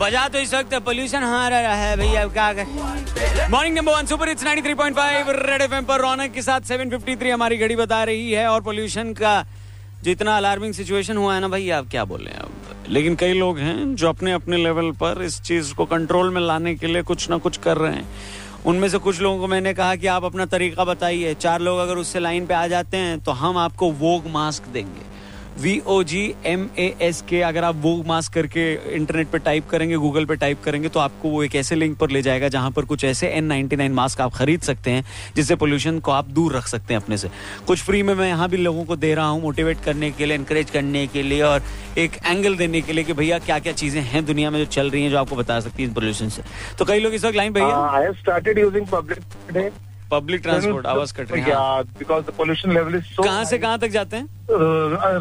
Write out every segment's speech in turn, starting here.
बजा तो इस वक्त पोल्यूशन हार रहा है भैया क्या करें? Morning number one super it's 93.5 red FM पर रौनक के साथ 753 हमारी घड़ी बता रही है और पोल्यूशन का जितना अलार्मिंग सिचुएशन हुआ है ना भैया, आप क्या बोले अब? लेकिन कई लोग हैं जो अपने अपने लेवल पर इस चीज़ को कंट्रोल में लाने के लिए कुछ ना कुछ कर रहे हैं। उनमें से कुछ लोगों को मैंने कहा कि आप अपना तरीका बताइए। चार लोग अगर उससे लाइन पे आ जाते हैं तो हम आपको वोग मास्क देंगे। V O G M A S K अगर आप वो मास्क करके इंटरनेट पे टाइप करेंगे गूगल पे टाइप करेंगे तो आपको वो एक ऐसे लिंक पर ले जाएगा जहाँ पर कुछ ऐसे एन नाइनटी नाइन मास्क आप खरीद सकते हैं, जिससे पोल्यूशन को आप दूर रख सकते हैं अपने से। कुछ फ्री में मैं यहाँ भी लोगों को दे रहा हूँ मोटिवेट करने के लिए इंकरेज करने के लिए और एक एंगल देने के लिए कि भैया क्या क्या चीज़ें हैं दुनिया में जो चल रही हैं जो आपको बता सकती है पोल्यूशन से। तो कई लोग इस वक्त लाइन भैया पब्लिक ट्रांसपोर्ट आवाज़ कट रही है। Because the pollution level is so कहाँ से कहाँ तक जाते हैं?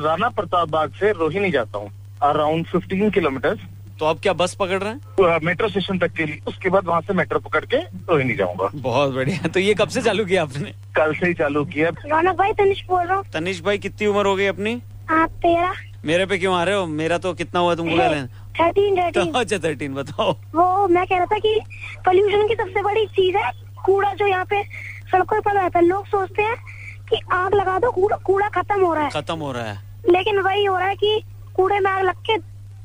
राणा प्रताप बाग से रोहिणी जाता हूँ अराउंड 15 किलोमीटर तो आप क्या बस पकड़ रहे हैं? मेट्रो स्टेशन तक के लिए उसके बाद वहाँ से मेट्रो पकड़ के रोहिणी जाऊँगा। बहुत बढ़िया। तो ये कब से चालू किया आपने? कल से ही चालू किया। रौनक भाई तनिष बोल रहा हूँ। तनिष भाई कितनी उम्र हो गई अपनी? आप तेरह। मेरे पे क्यों आ रहे हो? मेरा तो कितना हुआ तुमको थर्टीन तो थर्टीन अच्छा थर्टीन बताओ। वो मैं कह रहा था कि पोल्यूशन की सबसे बड़ी चीज़ है कूड़ा जो यहाँ पे सड़कों पर रहता है लोग सोचते हैं कि आग लगा दो कूड़ा कूड़ा खत्म हो रहा है। खत्म हो रहा है। लेकिन वही हो रहा है कि कूड़े में आग लग के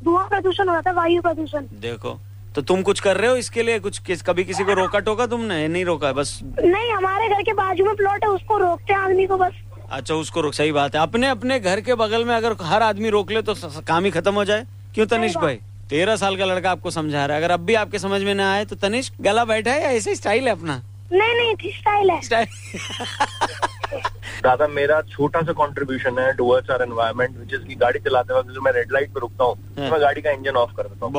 धुआँ प्रदूषण हो रहा था वायु प्रदूषण। देखो तो तुम कुछ कर रहे हो इसके लिए? कुछ किस कभी किसी को रोका टोका तुमने? नहीं रोका बस। नहीं हमारे घर के बाजू में प्लॉट है उसको रोकते हैं आदमी को बस। अच्छा उसको रोक सही बात है। अपने अपने घर के बगल में अगर हर आदमी रोक ले तो काम ही खत्म हो जाए। क्यों तनिष भाई? तेरह साल का लड़का आपको समझा रहा है। अगर अब भी आपके समझ में ना आए तो तनिष गला बैठा है या ऐसे स्टाइल है अपना? नहीं नहीं स्टाइल है। स्टाइल दादा मेरा छोटा सा कंट्रीब्यूशन है towards our environment which is की गाड़ी चलाते वक्त जो मैं रेड लाइट पे रुकता हूँ। तो मैं गाड़ी का इंजन ऑफ़ कर देता हूँ।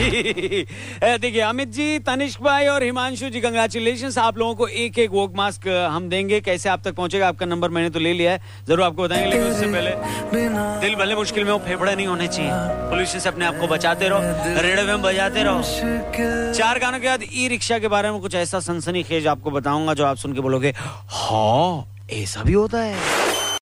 देखिए अमित जी तनिष्क भाई और हिमांशु जी कंग्रेचुलेशन आप लोगों को एक एक वोक मास्क हम देंगे। कैसे आप तक पहुंचेगा? आपका नंबर मैंने तो ले लिया है। ज़रूर आपको बताएँगे लेकिन उससे पहले दिल भले मुश्किल में हो फेफड़े नहीं होने चाहिए। पोल्यूशन से अपने आप को बचाते रहो रेडियो में बजाते रहो। चार गानों के बाद ई रिक्शा के बारे में कुछ ऐसा सनसनी खेज आपको बताऊँगा जो आप सुन के बोलोगे हाँ ऐसा भी होता है।